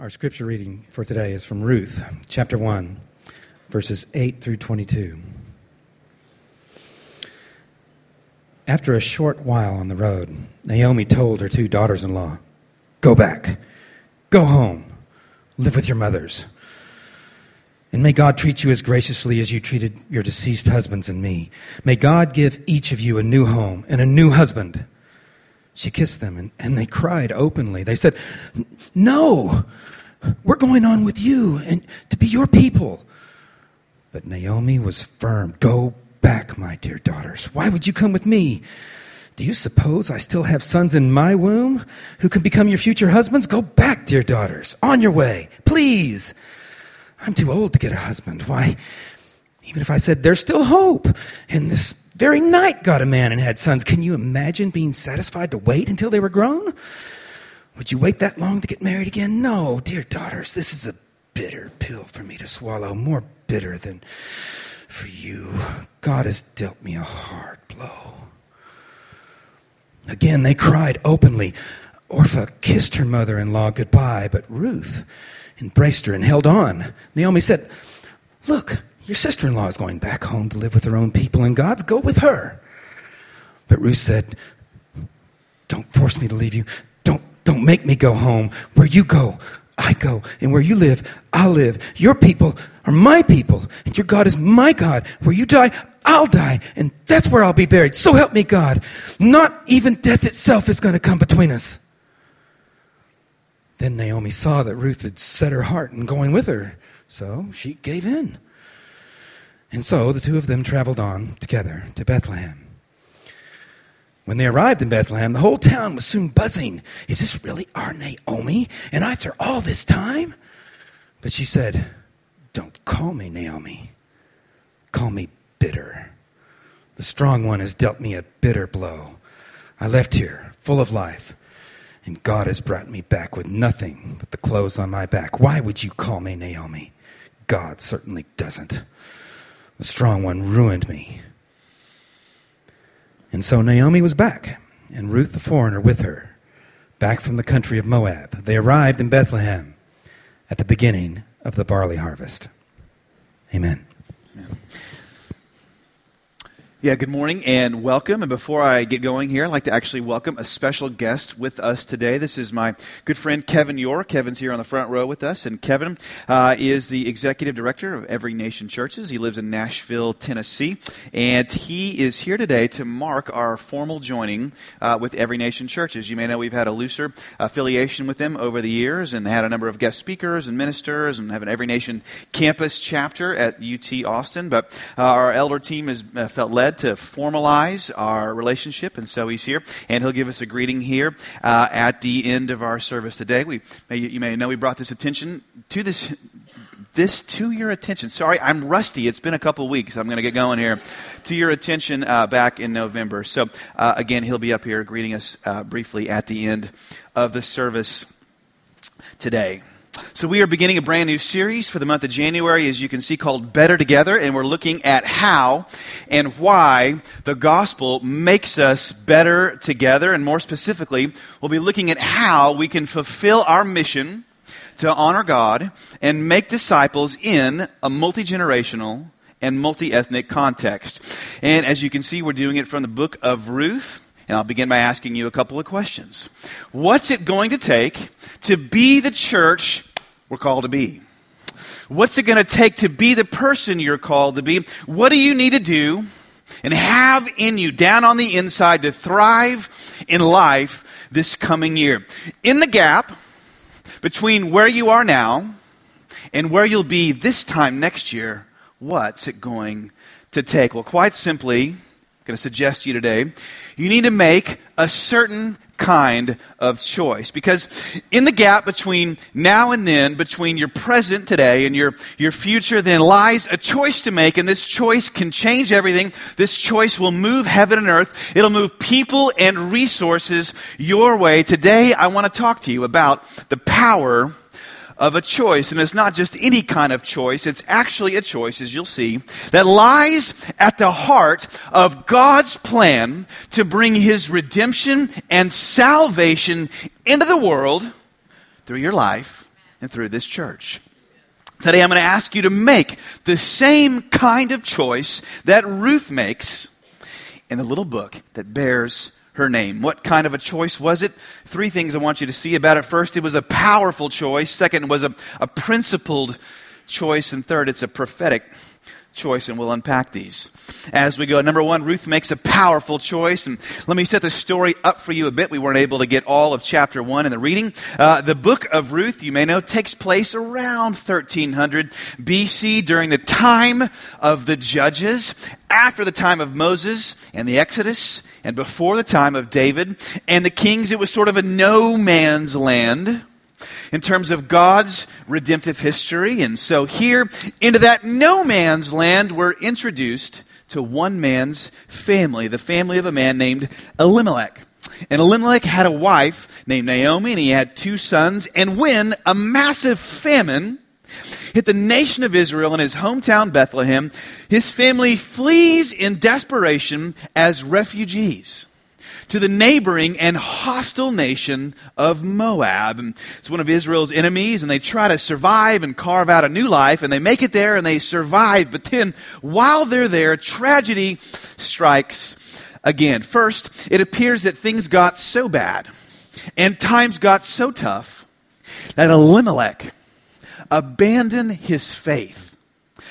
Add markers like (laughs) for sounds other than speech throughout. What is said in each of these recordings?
Our scripture reading for today is from Ruth, chapter 1, verses 8 through 22. After a short while on the road, Naomi told her two daughters in law, Go back, go home, live with your mothers. And may God treat you as graciously as you treated your deceased husbands and me. May God give each of you a new home and a new husband. She kissed them and, and they cried openly. They said, No, we're going on with you and to be your people. But Naomi was firm. Go back, my dear daughters. Why would you come with me? Do you suppose I still have sons in my womb who can become your future husbands? Go back, dear daughters. On your way. Please. I'm too old to get a husband. Why, even if I said there's still hope, and this very night got a man and had sons, can you imagine being satisfied to wait until they were grown? Would you wait that long to get married again? No, dear daughters, this is a bitter pill for me to swallow, more bitter than for you. God has dealt me a hard blow. Again, they cried openly. Orpah kissed her mother in law goodbye, but Ruth embraced her and held on. Naomi said, Look, your sister in law is going back home to live with her own people and God's. Go with her. But Ruth said, Don't force me to leave you. Don't, don't make me go home. Where you go, I go. And where you live, I'll live. Your people are my people. And your God is my God. Where you die, I'll die. And that's where I'll be buried. So help me God. Not even death itself is going to come between us. Then Naomi saw that Ruth had set her heart in going with her, so she gave in. And so the two of them traveled on together to Bethlehem. When they arrived in Bethlehem, the whole town was soon buzzing. Is this really our Naomi? And after all this time? But she said, Don't call me Naomi. Call me bitter. The strong one has dealt me a bitter blow. I left here full of life and God has brought me back with nothing but the clothes on my back. Why would you call me Naomi? God certainly doesn't. The strong one ruined me. And so Naomi was back, and Ruth the foreigner with her, back from the country of Moab. They arrived in Bethlehem at the beginning of the barley harvest. Amen. Yeah, good morning and welcome. And before I get going here, I'd like to actually welcome a special guest with us today. This is my good friend Kevin York. Kevin's here on the front row with us. And Kevin uh, is the executive director of Every Nation Churches. He lives in Nashville, Tennessee. And he is here today to mark our formal joining uh, with Every Nation Churches. You may know we've had a looser affiliation with them over the years and had a number of guest speakers and ministers and have an Every Nation campus chapter at UT Austin. But uh, our elder team has uh, felt led to formalize our relationship, and so he's here, and he'll give us a greeting here uh, at the end of our service today. We, you may know we brought this attention to this this to your attention. Sorry, I'm rusty. It's been a couple weeks. I'm going to get going here. To your attention uh, back in November. So, uh, again, he'll be up here greeting us uh, briefly at the end of the service today. So, we are beginning a brand new series for the month of January, as you can see, called Better Together. And we're looking at how and why the gospel makes us better together. And more specifically, we'll be looking at how we can fulfill our mission to honor God and make disciples in a multi generational and multi ethnic context. And as you can see, we're doing it from the book of Ruth. And I'll begin by asking you a couple of questions. What's it going to take to be the church we're called to be? What's it going to take to be the person you're called to be? What do you need to do and have in you down on the inside to thrive in life this coming year? In the gap between where you are now and where you'll be this time next year, what's it going to take? Well, quite simply, I'm going to suggest to you today, you need to make a certain kind of choice. Because in the gap between now and then, between your present today and your, your future, then lies a choice to make, and this choice can change everything. This choice will move heaven and earth. It'll move people and resources your way. Today, I want to talk to you about the power of a choice. And it's not just any kind of choice, it's actually a choice, as you'll see, that lies at the heart of God's plan to bring his redemption and salvation into the world through your life and through this church. Today I'm going to ask you to make the same kind of choice that Ruth makes in the little book that bears her name. What kind of a choice was it? Three things I want you to see about it. First, it was a powerful choice. Second, it was a, a principled choice. And third, it's a prophetic choice, and we'll unpack these as we go. Number one, Ruth makes a powerful choice. And let me set the story up for you a bit. We weren't able to get all of chapter one in the reading. Uh, the book of Ruth, you may know, takes place around 1300 BC during the time of the judges, after the time of Moses and the Exodus, and before the time of David and the kings. It was sort of a no man's land in terms of God's redemptive history. And so here, into that no man's land, we're introduced to one man's family, the family of a man named Elimelech. And Elimelech had a wife named Naomi, and he had two sons. And when a massive famine hit the nation of Israel in his hometown Bethlehem, his family flees in desperation as refugees to the neighboring and hostile nation of Moab. It's one of Israel's enemies, and they try to survive and carve out a new life, and they make it there and they survive. But then, while they're there, tragedy strikes again. First, it appears that things got so bad and times got so tough that Elimelech abandoned his faith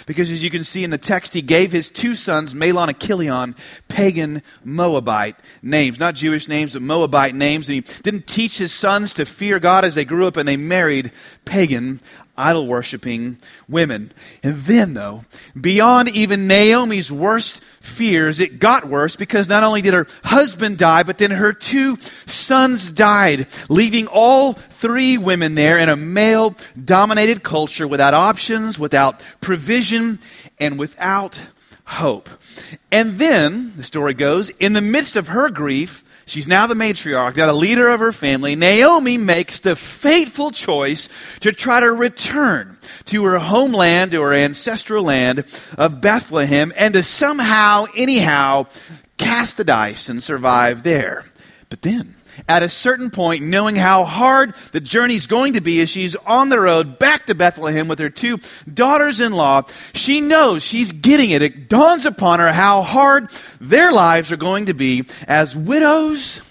because as you can see in the text, he gave his two sons, Mahlon and Chilion, pagan Moabite names. Not Jewish names, but Moabite names. And he didn't teach his sons to fear God as they grew up, and they married pagan idol worshiping women. And then, though, beyond even Naomi's worst fears, it got worse because not only did her husband die, but then her two sons died, leaving all three women there in a male dominated culture without options, without provision, and without hope. And then, the story goes, in the midst of her grief, She's now the matriarch, now the leader of her family. Naomi makes the fateful choice to try to return to her homeland, to her ancestral land of Bethlehem, and to somehow, anyhow, cast the dice and survive there. But then, at a certain point, knowing how hard the journey's going to be as she's on the road back to Bethlehem with her two daughters in law, she knows she's getting it. It dawns upon her how hard their lives are going to be as widows,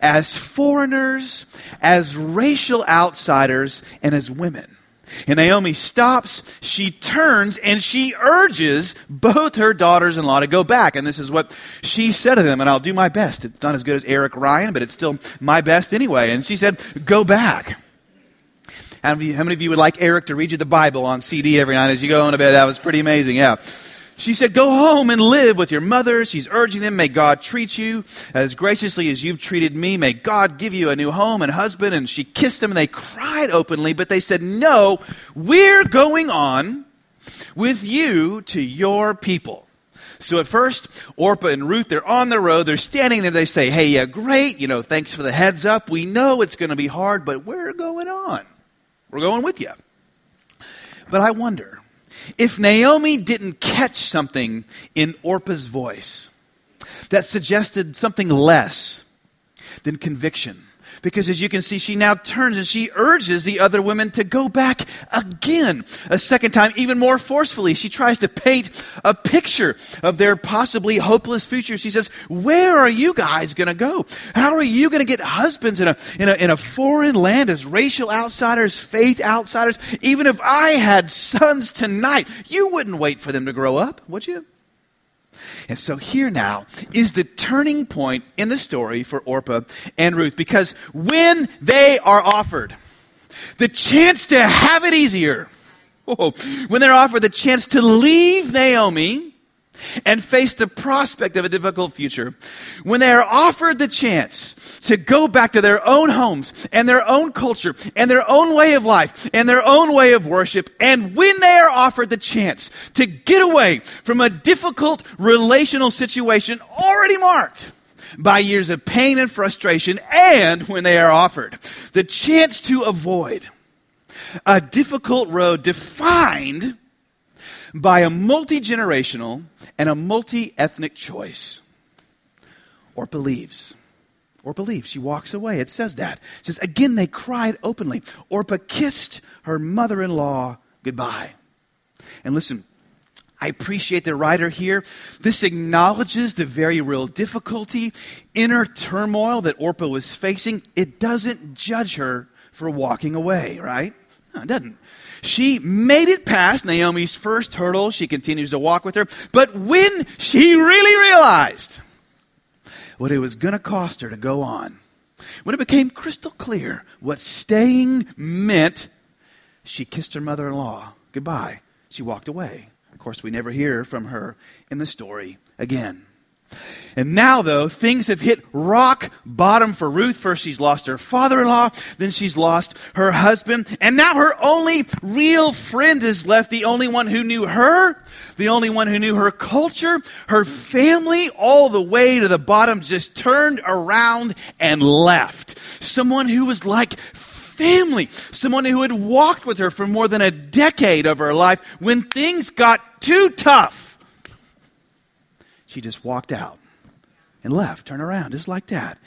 as foreigners, as racial outsiders, and as women. And Naomi stops, she turns, and she urges both her daughters in law to go back. And this is what she said to them, and I'll do my best. It's not as good as Eric Ryan, but it's still my best anyway. And she said, Go back. How many, of you would like Eric to read you the Bible on CD every night as you go on to bed? That was pretty amazing, yeah. She said, Go home and live with your mother. She's urging them, May God treat you as graciously as you've treated me. May God give you a new home and husband. And she kissed them and they cried openly, but they said, No, we're going on with you to your people. So at first, Orpah and Ruth, they're on the road. They're standing there. They say, Hey, yeah, great. You know, thanks for the heads up. We know it's going to be hard, but we're going on. We're going with you. But I wonder, if Naomi didn't catch something in Orpah's voice that suggested something less than conviction, because as you can see, she now turns and she urges the other women to go back again, a second time, even more forcefully. She tries to paint a picture of their possibly hopeless future. She says, Where are you guys going to go? How are you going to get husbands in a, in, a, in a foreign land as racial outsiders, faith outsiders? Even if I had sons tonight, you wouldn't wait for them to grow up, would you? And so here now is the turning point in the story for Orpah and Ruth because when they are offered the chance to have it easier, (laughs) when they're offered the chance to leave Naomi and face the prospect of a difficult future, when they are offered the chance to go back to their own homes and their own culture and their own way of life and their own way of worship, and when they are offered the chance to get away from a difficult relational situation already marked by years of pain and frustration, and when they are offered the chance to avoid a difficult road defined by a multi generational and a multi ethnic choice or believes. Orpah leaves. She walks away. It says that. It says, again, they cried openly. Orpah kissed her mother in law goodbye. And listen, I appreciate the writer here. This acknowledges the very real difficulty, inner turmoil that Orpah was facing. It doesn't judge her for walking away, right? No, it doesn't. She made it past Naomi's first hurdle. She continues to walk with her. But when she really realized what it was going to cost her to go on, when it became crystal clear what staying meant, she kissed her mother in law goodbye. She walked away. Of course, we never hear from her in the story again. And now, though, things have hit rock bottom for Ruth. First, she's lost her father in law, then, she's lost her husband, and now her only real friend is left, the only one who knew her, the only one who knew her culture, her family, all the way to the bottom, just turned around and left. Someone who was like family, someone who had walked with her for more than a decade of her life. When things got too tough, she just walked out and left, turned around, just like that.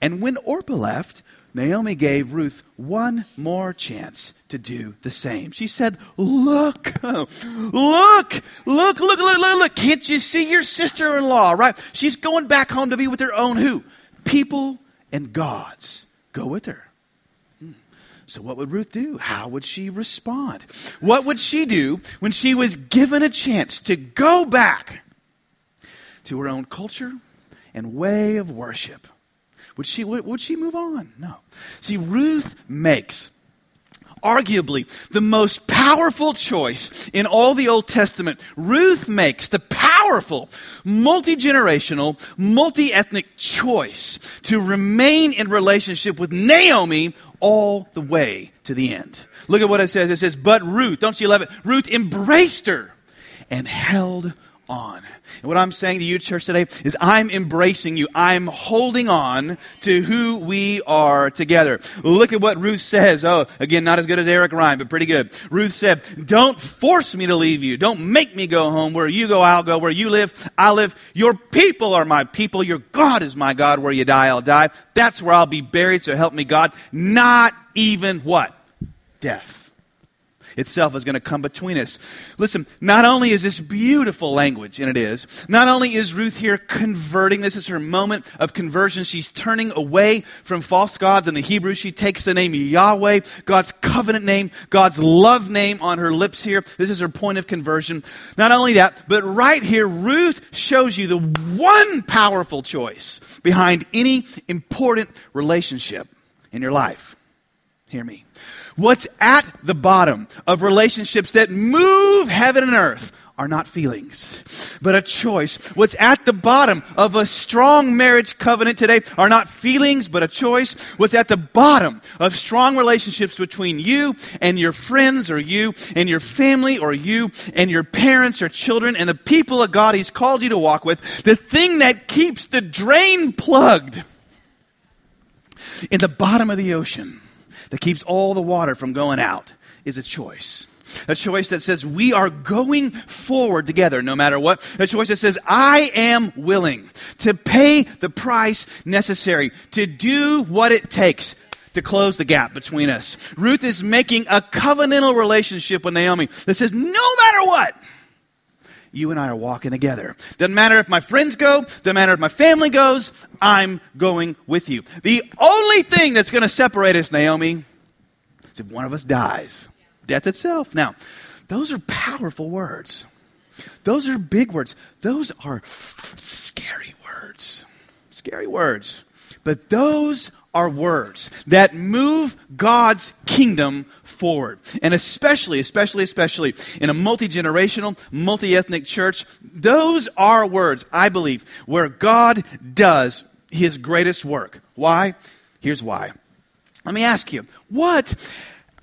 And when Orpah left, Naomi gave Ruth one more chance to do the same. She said, Look, look, look, look, look, look, look. Can't you see your sister in law, right? She's going back home to be with her own who? People and gods. Go with her. Hmm. So, what would Ruth do? How would she respond? What would she do when she was given a chance to go back to her own culture and way of worship. Would she, would she move on? No. See, Ruth makes arguably the most powerful choice in all the Old Testament. Ruth makes the powerful, multi generational, multi ethnic choice to remain in relationship with Naomi all the way to the end. Look at what it says. It says, But Ruth, don't you love it? Ruth embraced her and held on. And what I'm saying to you, church, today is I'm embracing you. I'm holding on to who we are together. Look at what Ruth says. Oh, again, not as good as Eric Ryan, but pretty good. Ruth said, Don't force me to leave you. Don't make me go home. Where you go, I'll go. Where you live, I live. Your people are my people. Your God is my God. Where you die, I'll die. That's where I'll be buried. So help me, God. Not even what? Death itself is going to come between us. Listen, not only is this beautiful language, and it is, not only is Ruth here converting, this is her moment of conversion. She's turning away from false gods. In the Hebrew, she takes the name Yahweh, God's covenant name, God's love name on her lips here. This is her point of conversion. Not only that, but right here, Ruth shows you the one powerful choice behind any important relationship in your life. Hear me. What's at the bottom of relationships that move heaven and earth are not feelings, but a choice. What's at the bottom of a strong marriage covenant today are not feelings, but a choice. What's at the bottom of strong relationships between you and your friends or you and your family or you and your parents or children and the people of God He's called you to walk with, the thing that keeps the drain plugged in the bottom of the ocean that keeps all the water from going out is a choice. A choice that says we are going forward together no matter what. A choice that says I am willing to pay the price necessary to do what it takes to close the gap between us. Ruth is making a covenantal relationship with Naomi that says no matter what, you and I are walking together. Doesn't matter if my friends go, doesn't matter if my family goes, I'm going with you. The only thing that's going to separate us, Naomi, is if one of us dies. Death itself. Now, those are powerful words. Those are big words. Those are scary words. Scary words. But those are words that move God's kingdom forward. And especially, especially, especially in a multi generational, multi ethnic church, those are words, I believe, where God does his greatest work. Why? Here's why. Let me ask you, what,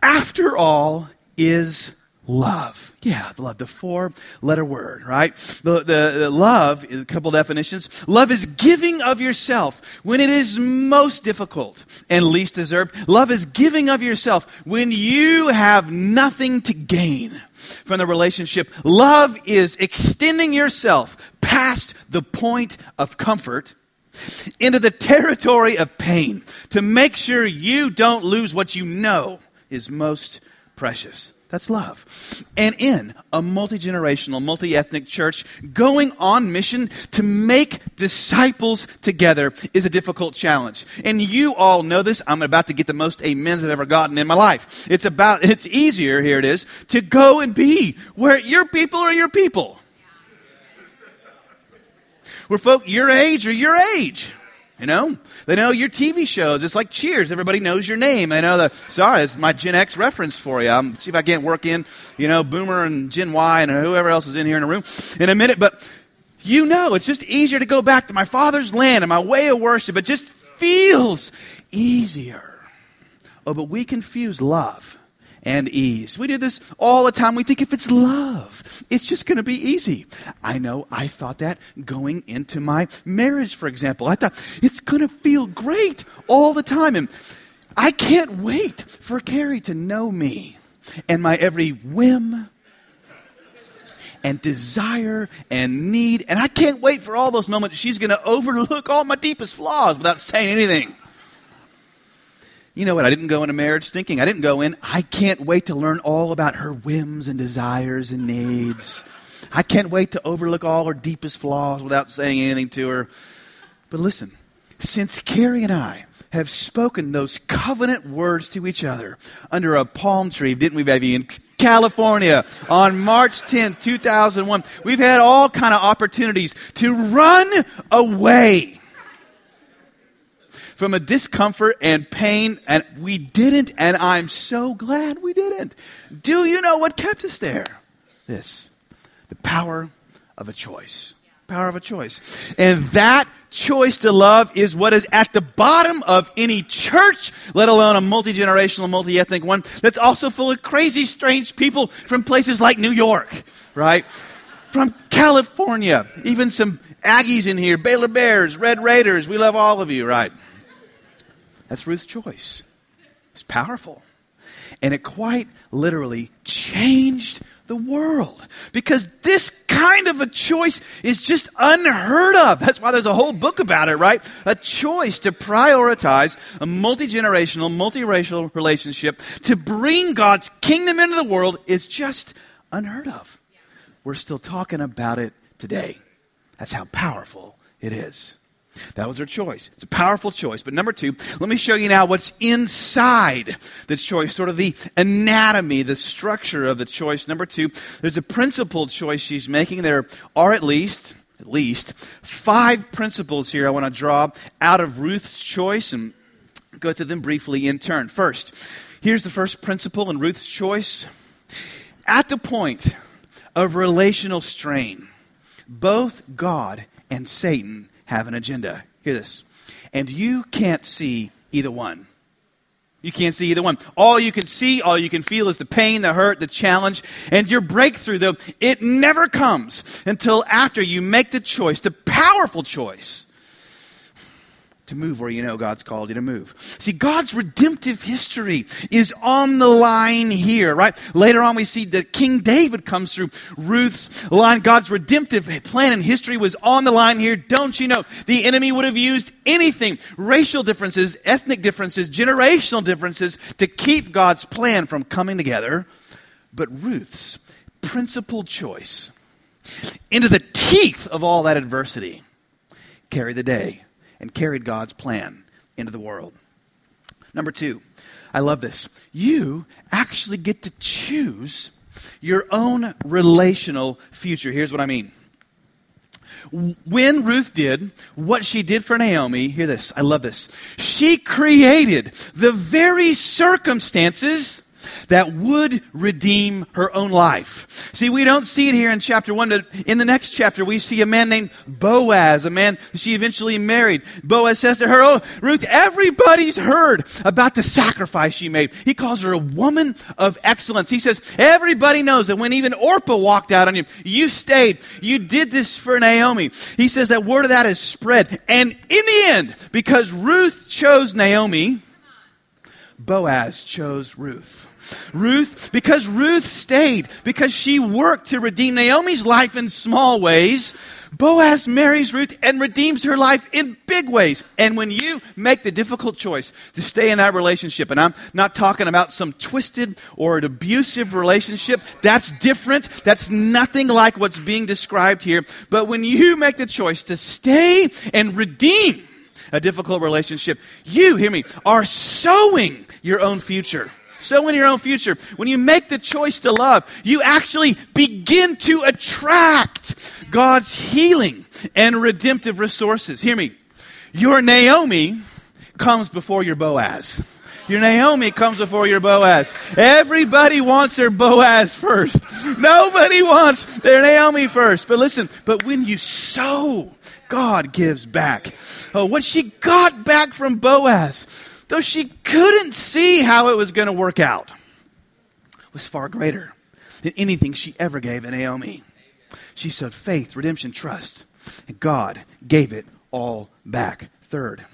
after all, is love? Yeah, love, the four letter word, right? The, the, the, love, a couple definitions. Love is giving of yourself when it is most difficult and least deserved. Love is giving of yourself when you have nothing to gain from the relationship. Love is extending yourself past the point of comfort into the territory of pain to make sure you don't lose what you know is most precious. That's love. And in a multi generational, multi ethnic church, going on mission to make disciples together is a difficult challenge. And you all know this. I'm about to get the most amens I've ever gotten in my life. It's about, it's easier, here it is, to go and be where your people are your people. Where folk your age are your age. You know, they know your TV shows. It's like Cheers. Everybody knows your name. I know the. Sorry, it's my Gen X reference for you. I'm see if I can't work in, you know, Boomer and Gen Y and whoever else is in here in a room in a minute. But you know, it's just easier to go back to my father's land and my way of worship. It just feels easier. Oh, but we confuse love and ease. We do this all the time. We think if it's love, it's just going to be easy. I know I thought that going into my marriage, for example. I thought it's going to feel great all the time. And I can't wait for Carrie to know me and my every whim and desire and need. And I can't wait for all those moments she's going to overlook all my deepest flaws without saying anything you know what? I didn't go into marriage thinking. I didn't go in, I can't wait to learn all about her whims and desires and needs. I can't wait to overlook all her deepest flaws without saying anything to her. But listen, since Carrie and I have spoken those covenant words to each other under a palm tree, didn't we, baby, in California on March 10, 2001, we've had all kind of opportunities to run away from a discomfort and pain, and we didn't, and I'm so glad we didn't. Do you know what kept us there? This the power of a choice. Power of a choice. And that choice to love is what is at the bottom of any church, let alone a multi generational, multi ethnic one that's also full of crazy, strange people from places like New York, right? From California, even some Aggies in here, Baylor Bears, Red Raiders. We love all of you, right? That's Ruth's choice. It's powerful. And it quite literally changed the world. Because this kind of a choice is just unheard of. That's why there's a whole book about it, right? A choice to prioritize a multi generational, multiracial relationship to bring God's kingdom into the world is just unheard of. We're still talking about it today. That's how powerful it is. That was her choice. It's a powerful choice. But number two, let me show you now what's inside the choice, sort of the anatomy, the structure of the choice. Number two, there's a principled choice she's making. There are at least, at least, five principles here I want to draw out of Ruth's choice and go through them briefly in turn. First, here's the first principle in Ruth's choice. At the point of relational strain, both God and Satan have an agenda. Hear this. And you can't see either one. You can't see either one. All you can see, all you can feel is the pain, the hurt, the challenge. And your breakthrough, though, it never comes until after you make the choice, the powerful choice to move where you know God's called you to move. See, God's redemptive history is on the line here, right? Later on, we see that King David comes through Ruth's line. God's redemptive plan and history was on the line here. Don't you know? The enemy would have used anything, racial differences, ethnic differences, generational differences to keep God's plan from coming together. But Ruth's principled choice into the teeth of all that adversity carried the day and carried God's plan into the world. Number two, I love this. You actually get to choose your own relational future. Here's what I mean. When Ruth did what she did for Naomi, hear this, I love this. She created the very circumstances that would redeem her own life. See, we don't see it here in chapter 1, but in the next chapter, we see a man named Boaz, a man she eventually married. Boaz says to her, Oh, Ruth, everybody's heard about the sacrifice she made. He calls her a woman of excellence. He says, Everybody knows that when even Orpah walked out on you, you stayed. You did this for Naomi. He says that word of that is spread. And in the end, because Ruth chose Naomi, Boaz chose Ruth. Ruth, because Ruth stayed, because she worked to redeem Naomi's life in small ways, Boaz marries Ruth and redeems her life in big ways. And when you make the difficult choice to stay in that relationship, and I'm not talking about some twisted or an abusive relationship, that's different. That's nothing like what's being described here. But when you make the choice to stay and redeem a difficult relationship, you, hear me, are sowing your own future sow in your own future. When you make the choice to love, you actually begin to attract God's healing and redemptive resources. Hear me. Your Naomi comes before your Boaz. Your Naomi comes before your Boaz. Everybody wants their Boaz first. Nobody wants their Naomi first. But listen, but when you sow, God gives back. Oh, what she got back from Boaz though she couldn't see how it was going to work out, was far greater than anything she ever gave in Naomi. She sowed faith, redemption, trust, and God gave it all back. Third,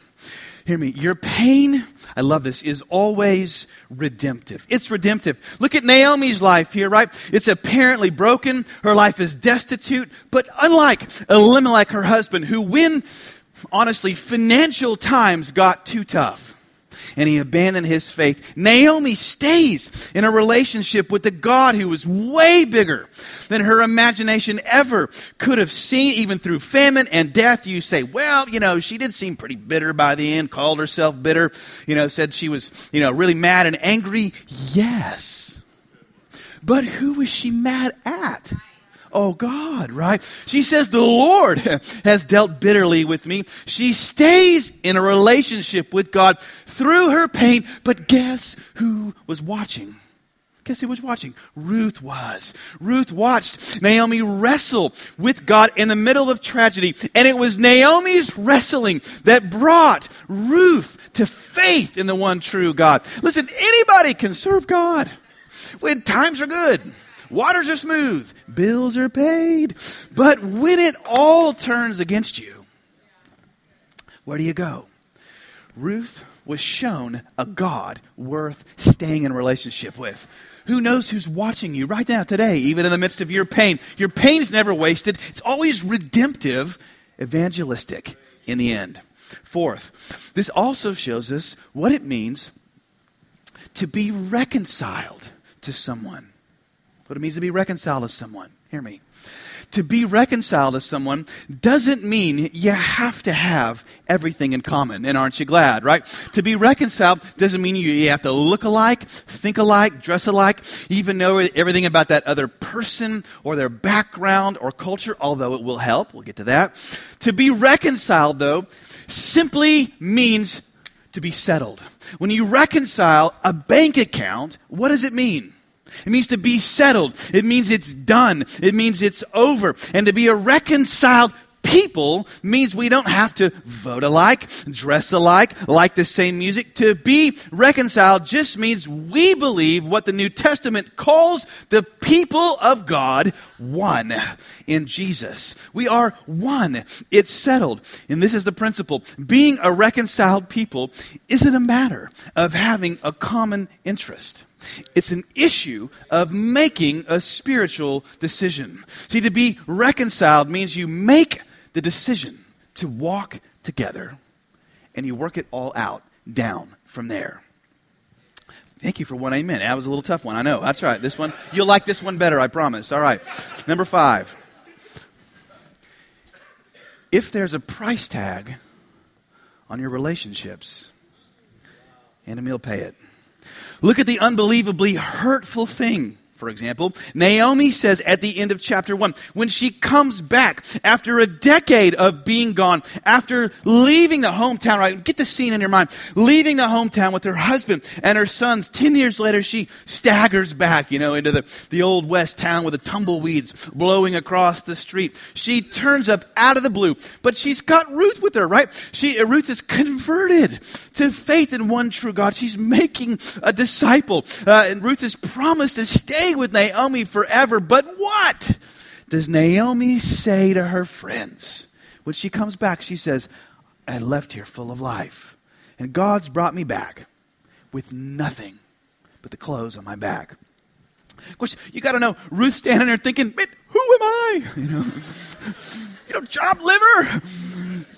hear me, your pain, I love this, is always redemptive. It's redemptive. Look at Naomi's life here, right? It's apparently broken. Her life is destitute, but unlike Elimelech, her husband, who, when honestly financial times got too tough, and he abandoned his faith. Naomi stays in a relationship with the God who is way bigger than her imagination ever could have seen, even through famine and death. You say, well, you know, she did seem pretty bitter by the end, called herself bitter, you know, said she was, you know, really mad and angry. Yes. But who was she mad at? Oh God, right? She says, the Lord (laughs) has dealt bitterly with me. She stays in a relationship with God through her pain, but guess who was watching? Guess who was watching? Ruth was. Ruth watched Naomi wrestle with God in the middle of tragedy. And it was Naomi's wrestling that brought Ruth to faith in the one true God. Listen, anybody can serve God when times are good. Waters are smooth, bills are paid. But when it all turns against you, where do you go? Ruth was shown a God worth staying in relationship with. Who knows who's watching you right now, today, even in the midst of your pain? Your pain's never wasted, it's always redemptive, evangelistic in the end. Fourth, this also shows us what it means to be reconciled to someone what it means to be reconciled to someone. Hear me. To be reconciled to someone doesn't mean you have to have everything in common. And aren't you glad, right? To be reconciled doesn't mean you have to look alike, think alike, dress alike, even know everything about that other person or their background or culture, although it will help. We'll get to that. To be reconciled, though, simply means to be settled. When you reconcile a bank account, what does it mean? It means to be settled. It means it's done. It means it's over. And to be a reconciled people means we don't have to vote alike, dress alike, like the same music. To be reconciled just means we believe what the New Testament calls the people of God one in Jesus. We are one. It's settled. And this is the principle. Being a reconciled people isn't a matter of having a common interest. It's an issue of making a spiritual decision. See, to be reconciled means you make the decision to walk together and you work it all out down from there. Thank you for one amen. That was a little tough one. I know. That's right. This one, you'll like this one better, I promise. All right. Number five. If there's a price tag on your relationships, and Emil pay it. Look at the unbelievably hurtful thing for example. Naomi says at the end of chapter 1, when she comes back after a decade of being gone, after leaving the hometown, right? Get the scene in your mind. Leaving the hometown with her husband and her sons. Ten years later, she staggers back, you know, into the, the old west town with the tumbleweeds blowing across the street. She turns up out of the blue, but she's got Ruth with her, right? She, Ruth is converted to faith in one true God. She's making a disciple. Uh, and Ruth is promised to stay stay with Naomi forever. But what does Naomi say to her friends? When she comes back, she says, I left here full of life. And God's brought me back with nothing but the clothes on my back. Of course, you got to know Ruth standing there thinking, who am I? (laughs) You know, you know, job liver.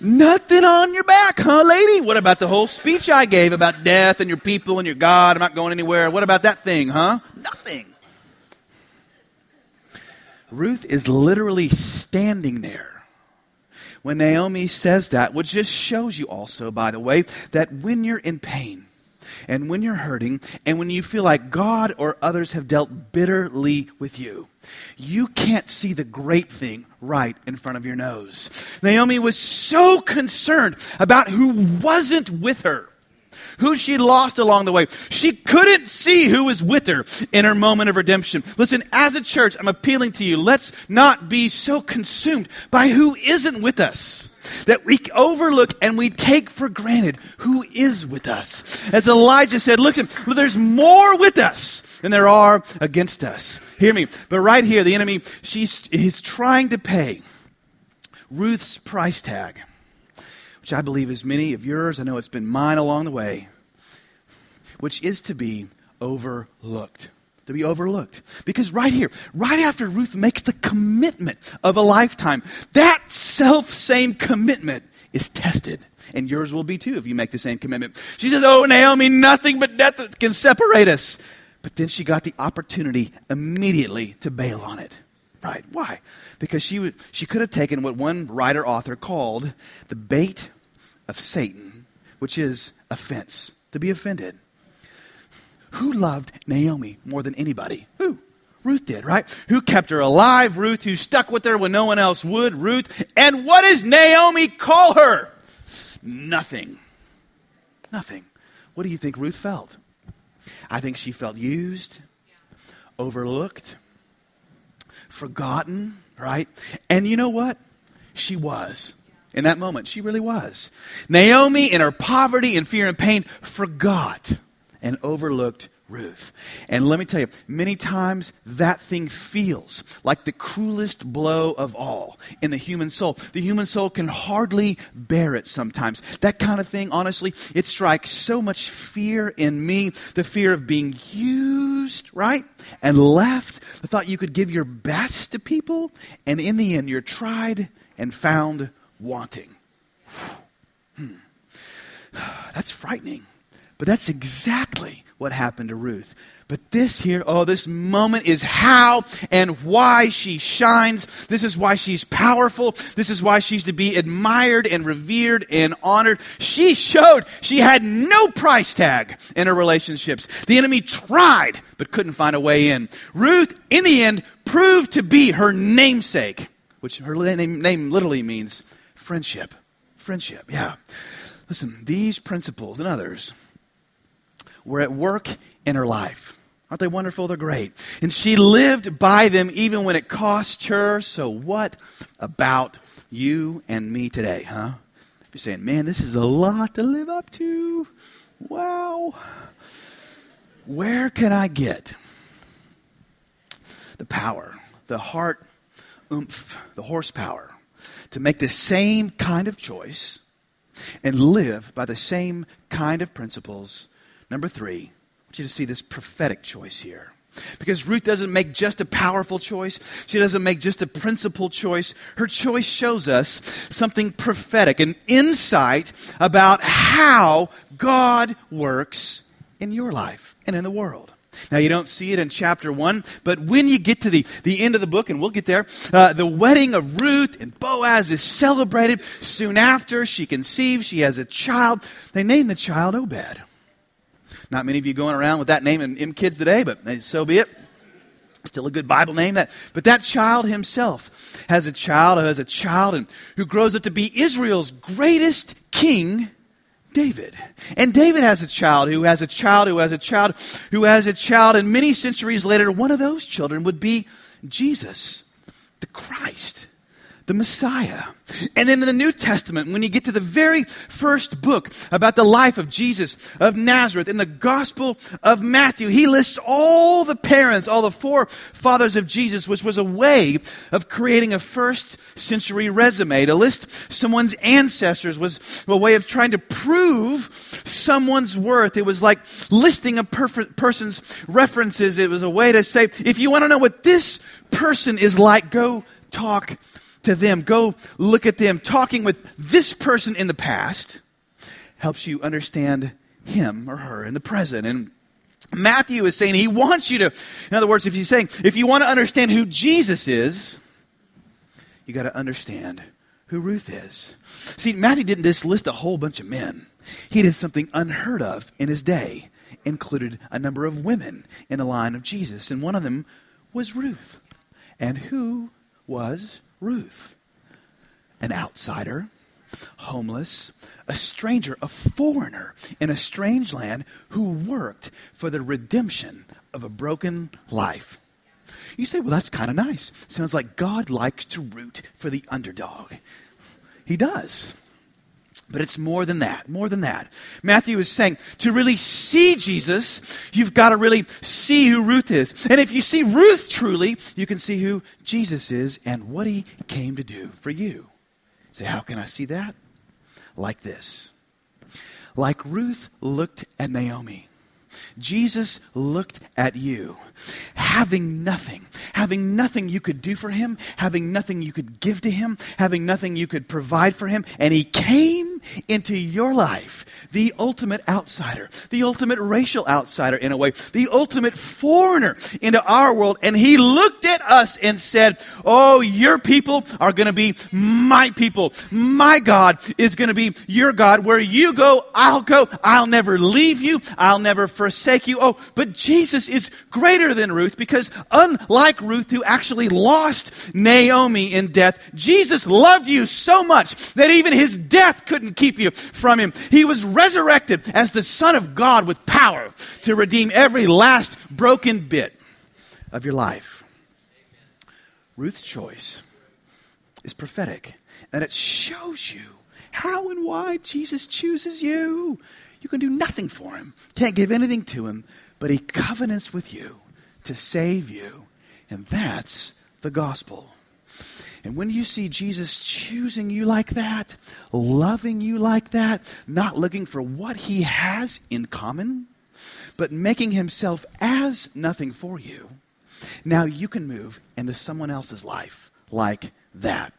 Nothing on your back, huh, lady? What about the whole speech I gave about death and your people and your God? I'm not going anywhere. What about that thing, huh? Nothing. Ruth is literally standing there when Naomi says that, which just shows you also, by the way, that when you're in pain, and when you're hurting, and when you feel like God or others have dealt bitterly with you, you can't see the great thing right in front of your nose. Naomi was so concerned about who wasn't with her who she lost along the way. She couldn't see who was with her in her moment of redemption. Listen, as a church, I'm appealing to you. Let's not be so consumed by who isn't with us that we overlook and we take for granted who is with us. As Elijah said, look, there's more with us than there are against us. Hear me. But right here, the enemy, she's, is trying to pay Ruth's price tag which I believe is many of yours. I know it's been mine along the way, which is to be overlooked. To be overlooked. Because right here, right after Ruth makes the commitment of a lifetime, that self same commitment is tested. And yours will be too if you make the same commitment. She says, Oh, Naomi, nothing but death can separate us. But then she got the opportunity immediately to bail on it. Right? Why? Because she, she could have taken what one writer author called the bait of Satan, which is offense, to be offended. Who loved Naomi more than anybody? Who? Ruth did, right? Who kept her alive? Ruth. Who stuck with her when no one else would? Ruth. And what does Naomi call her? Nothing. Nothing. What do you think Ruth felt? I think she felt used, overlooked, forgotten, right? And you know what? She was in that moment. She really was. Naomi, in her poverty and fear and pain, forgot and overlooked Ruth. And let me tell you, many times that thing feels like the cruelest blow of all in the human soul. The human soul can hardly bear it sometimes. That kind of thing, honestly, it strikes so much fear in me the fear of being used, right? And left. The thought you could give your best to people, and in the end, you're tried and found wanting. Hmm. (sighs) That's frightening. But that's exactly what happened to Ruth. But this here, oh, this moment is how and why she shines. This is why she's powerful. This is why she's to be admired and revered and honored. She showed she had no price tag in her relationships. The enemy tried, but couldn't find a way in. Ruth, in the end, proved to be her namesake, which her name, name literally means friendship. Friendship, yeah. Listen, these principles and others were at work in her life. Aren't they wonderful? They're great. And she lived by them even when it cost her. So, what about you and me today, huh? You're saying, man, this is a lot to live up to. Wow. Where can I get the power, the heart oomph, the horsepower to make the same kind of choice and live by the same kind of principles. Number three, I want you to see this prophetic choice here. Because Ruth doesn't make just a powerful choice. She doesn't make just a principled choice. Her choice shows us something prophetic, an insight about how God works in your life and in the world. Now, you don't see it in chapter 1, but when you get to the, the end of the book, and we'll get there, uh, the wedding of Ruth and Boaz is celebrated. Soon after, she conceives, she has a child. They name the child Obed. Not many of you going around with that name in, in kids today, but so be it. Still a good Bible name that, but that child himself has a child who has a child and who grows up to be Israel's greatest king David. And David has a child who has a child who has a child who has a child. And many centuries later, one of those children would be Jesus, the Christ, the Messiah. And then in the New Testament, when you get to the very first book about the life of Jesus of Nazareth in the Gospel of Matthew, he lists all the parents, all the forefathers of Jesus, which was a way of creating a first century resume. To list someone's ancestors was a way of trying to prove someone's worth. It was like listing a perf- person's references. It was a way to say, if you want to know what this person is like, go talk to them, go look at them. Talking with this person in the past helps you understand him or her in the present. And Matthew is saying he wants you to, in other words, if he's saying, if you want to understand who Jesus is, you got to understand who Ruth is. See, Matthew didn't just list a whole bunch of men, he did something unheard of in his day, included a number of women in the line of Jesus, and one of them was Ruth. And who was Ruth, an outsider, homeless, a stranger, a foreigner in a strange land who worked for the redemption of a broken life. You say, well, that's kind of nice. Sounds like God likes to root for the underdog. He does. But it's more than that, more than that. Matthew is saying to really see Jesus, you've got to really see who Ruth is. And if you see Ruth truly, you can see who Jesus is and what he came to do for you. Say, how can I see that? Like this. Like Ruth looked at Naomi. Jesus looked at you, having nothing, having nothing you could do for him, having nothing you could give to him, having nothing you could provide for him, and he came into your life, the ultimate outsider, the ultimate racial outsider in a way, the ultimate foreigner into our world, and he looked at us and said, Oh, your people are going to be my people. My God is going to be your God. Where you go, I'll go. I'll never leave you. I'll never forsake you. Oh, but Jesus is greater than Ruth because unlike Ruth, who actually lost Naomi in death, Jesus loved you so much that even his death couldn't keep you from him. He was resurrected as the Son of God with power to redeem every last broken bit of your life. Ruth's choice is prophetic, and it shows you how and why Jesus chooses you. You can do nothing for him, can't give anything to him, but he covenants with you to save you. And that's the gospel. And when you see Jesus choosing you like that, loving you like that, not looking for what he has in common, but making himself as nothing for you, now you can move into someone else's life like that.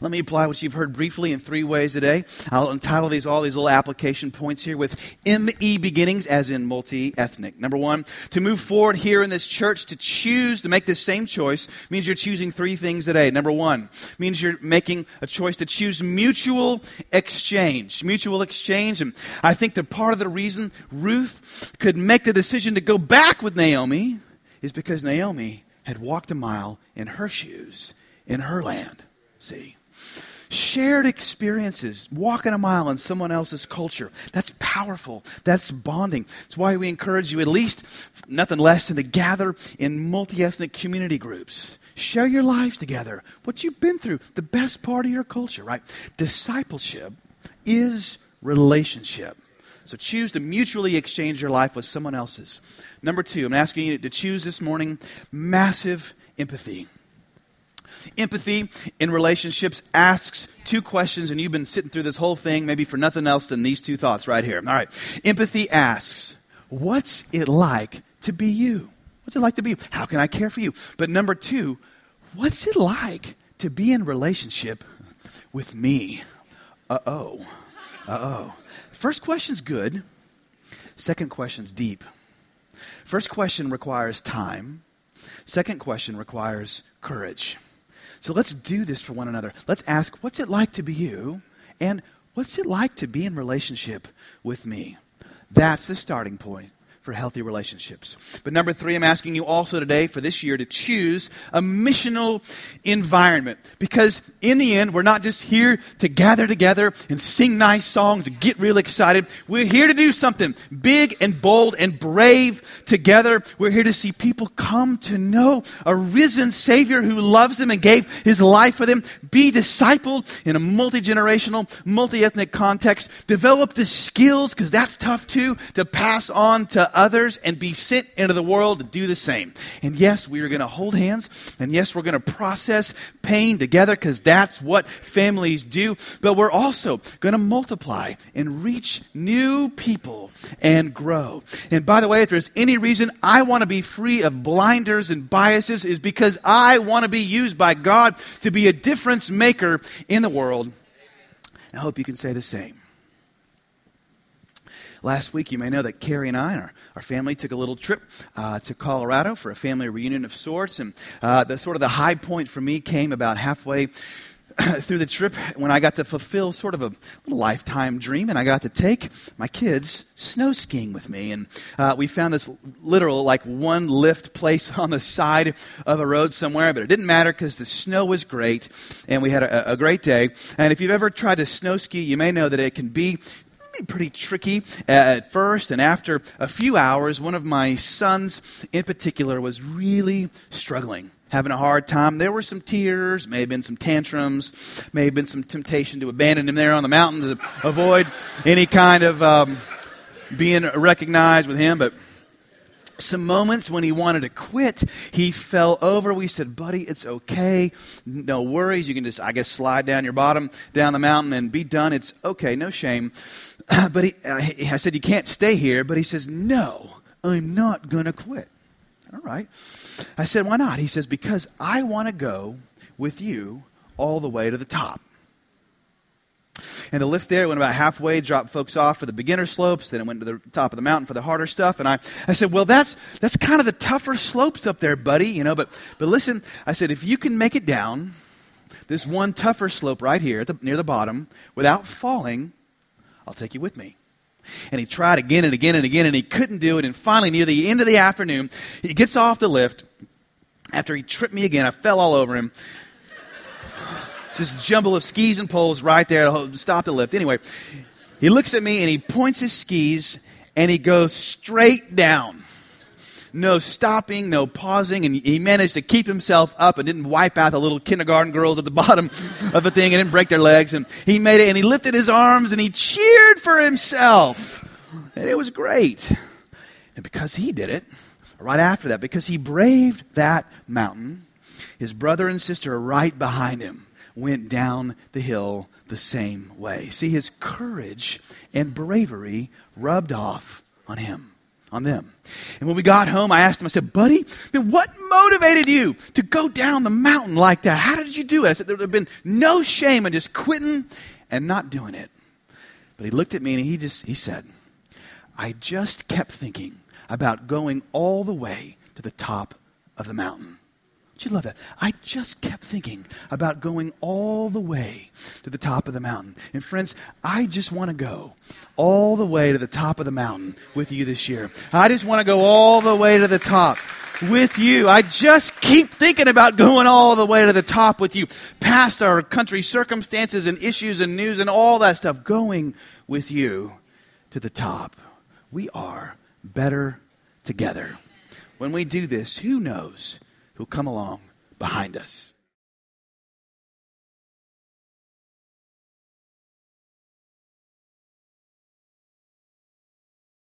Let me apply what you've heard briefly in three ways today. I'll entitle these all these little application points here with ME beginnings, as in multi ethnic. Number one, to move forward here in this church, to choose to make this same choice means you're choosing three things today. Number one means you're making a choice to choose mutual exchange. Mutual exchange. And I think that part of the reason Ruth could make the decision to go back with Naomi is because Naomi had walked a mile in her shoes in her land. See? Shared experiences, walking a mile in someone else's culture. That's powerful. That's bonding. That's why we encourage you, at least, nothing less than to gather in multi ethnic community groups. Share your lives together, what you've been through, the best part of your culture, right? Discipleship is relationship. So choose to mutually exchange your life with someone else's. Number two, I'm asking you to choose this morning massive empathy. Empathy in relationships asks two questions, and you've been sitting through this whole thing maybe for nothing else than these two thoughts right here. All right. Empathy asks, What's it like to be you? What's it like to be you? How can I care for you? But number two, what's it like to be in relationship with me? Uh oh. Uh oh. First question's good. Second question's deep. First question requires time. Second question requires courage. So let's do this for one another. Let's ask, what's it like to be you? And what's it like to be in relationship with me? That's the starting point for healthy relationships. But number three, I'm asking you also today for this year to choose a missional environment. Because in the end, we're not just here to gather together and sing nice songs and get real excited. We're here to do something big and bold and brave together. We're here to see people come to know a risen Savior who loves them and gave his life for them, be discipled in a multi generational, multi ethnic context, develop the skills, because that's tough too, to pass on to others and be sent into the world to do the same. And yes, we are going to hold hands. And yes, we're going to process pain together because that's what families do. But we're also going to multiply and reach new people and grow. And by the way, if there's any reason I want to be free of blinders and biases, is because I want to be used by God to be a difference maker in the world. I hope you can say the same. Last week, you may know that Carrie and I and our, our family took a little trip uh, to Colorado for a family reunion of sorts. And uh, the sort of the high point for me came about halfway (clears throat) through the trip when I got to fulfill sort of a lifetime dream, and I got to take my kids snow skiing with me. And uh, we found this literal, like one lift place (laughs) on the side of a road somewhere, but it didn't matter because the snow was great, and we had a, a great day. And if you've ever tried to snow ski, you may know that it can be pretty tricky at first, and after a few hours, one of my sons in particular was really struggling having a hard time. There were some tears, may have been some tantrums, may have been some temptation to abandon him there on the mountain to avoid any kind of um, being recognized with him. But some moments when he wanted to quit, he fell over. We said, buddy, it's okay. No worries. You can just, I guess, slide down your bottom down the mountain and be done. It's okay. No shame. (clears throat) but he, uh, I said, You can't stay here. But he says, No, I'm not going to quit. All right. I said, Why not? He says, Because I want to go with you all the way to the top. And the lift there went about halfway, dropped folks off for the beginner slopes, then it went to the top of the mountain for the harder stuff. And I, I said, Well, that's, that's kind of the tougher slopes up there, buddy, you know, but, but listen, I said, if you can make it down this one tougher slope right here the, near the bottom without falling, I'll take you with me. And he tried again and again and again, and he couldn't do it. And finally, near the end of the afternoon, he gets off the lift. After he tripped me again, I fell all over him. Just jumble of skis and poles right there to stop the lift. Anyway, he looks at me and he points his skis and he goes straight down no stopping, no pausing, and he managed to keep himself up and didn't wipe out the little kindergarten girls at the (laughs) bottom of the thing and didn't break their legs. And he made it, and he lifted his arms and he cheered for himself. And it was great. And because he did it, right after that, because he braved that mountain, his brother and sister are right behind him went down the hill the same way. See, his courage and bravery rubbed off on him on them. And when we got home, I asked him, I said, buddy, what motivated you to go down the mountain like that? How did you do it? I said, there would have been no shame in just quitting and not doing it. But he looked at me and he just, he said, I just kept thinking about going all the way to the top of the mountain. You love that? I just kept thinking about going all the way to the top of the mountain. And friends, I just want to go all the way to the top of the mountain with you this year. I just want to go all the way to the top with you. I just keep thinking about going all the way to the top with you, past our country circumstances and issues and news and all that stuff, going with you to the top. We are better together. When we do this, who knows? Who come along behind us.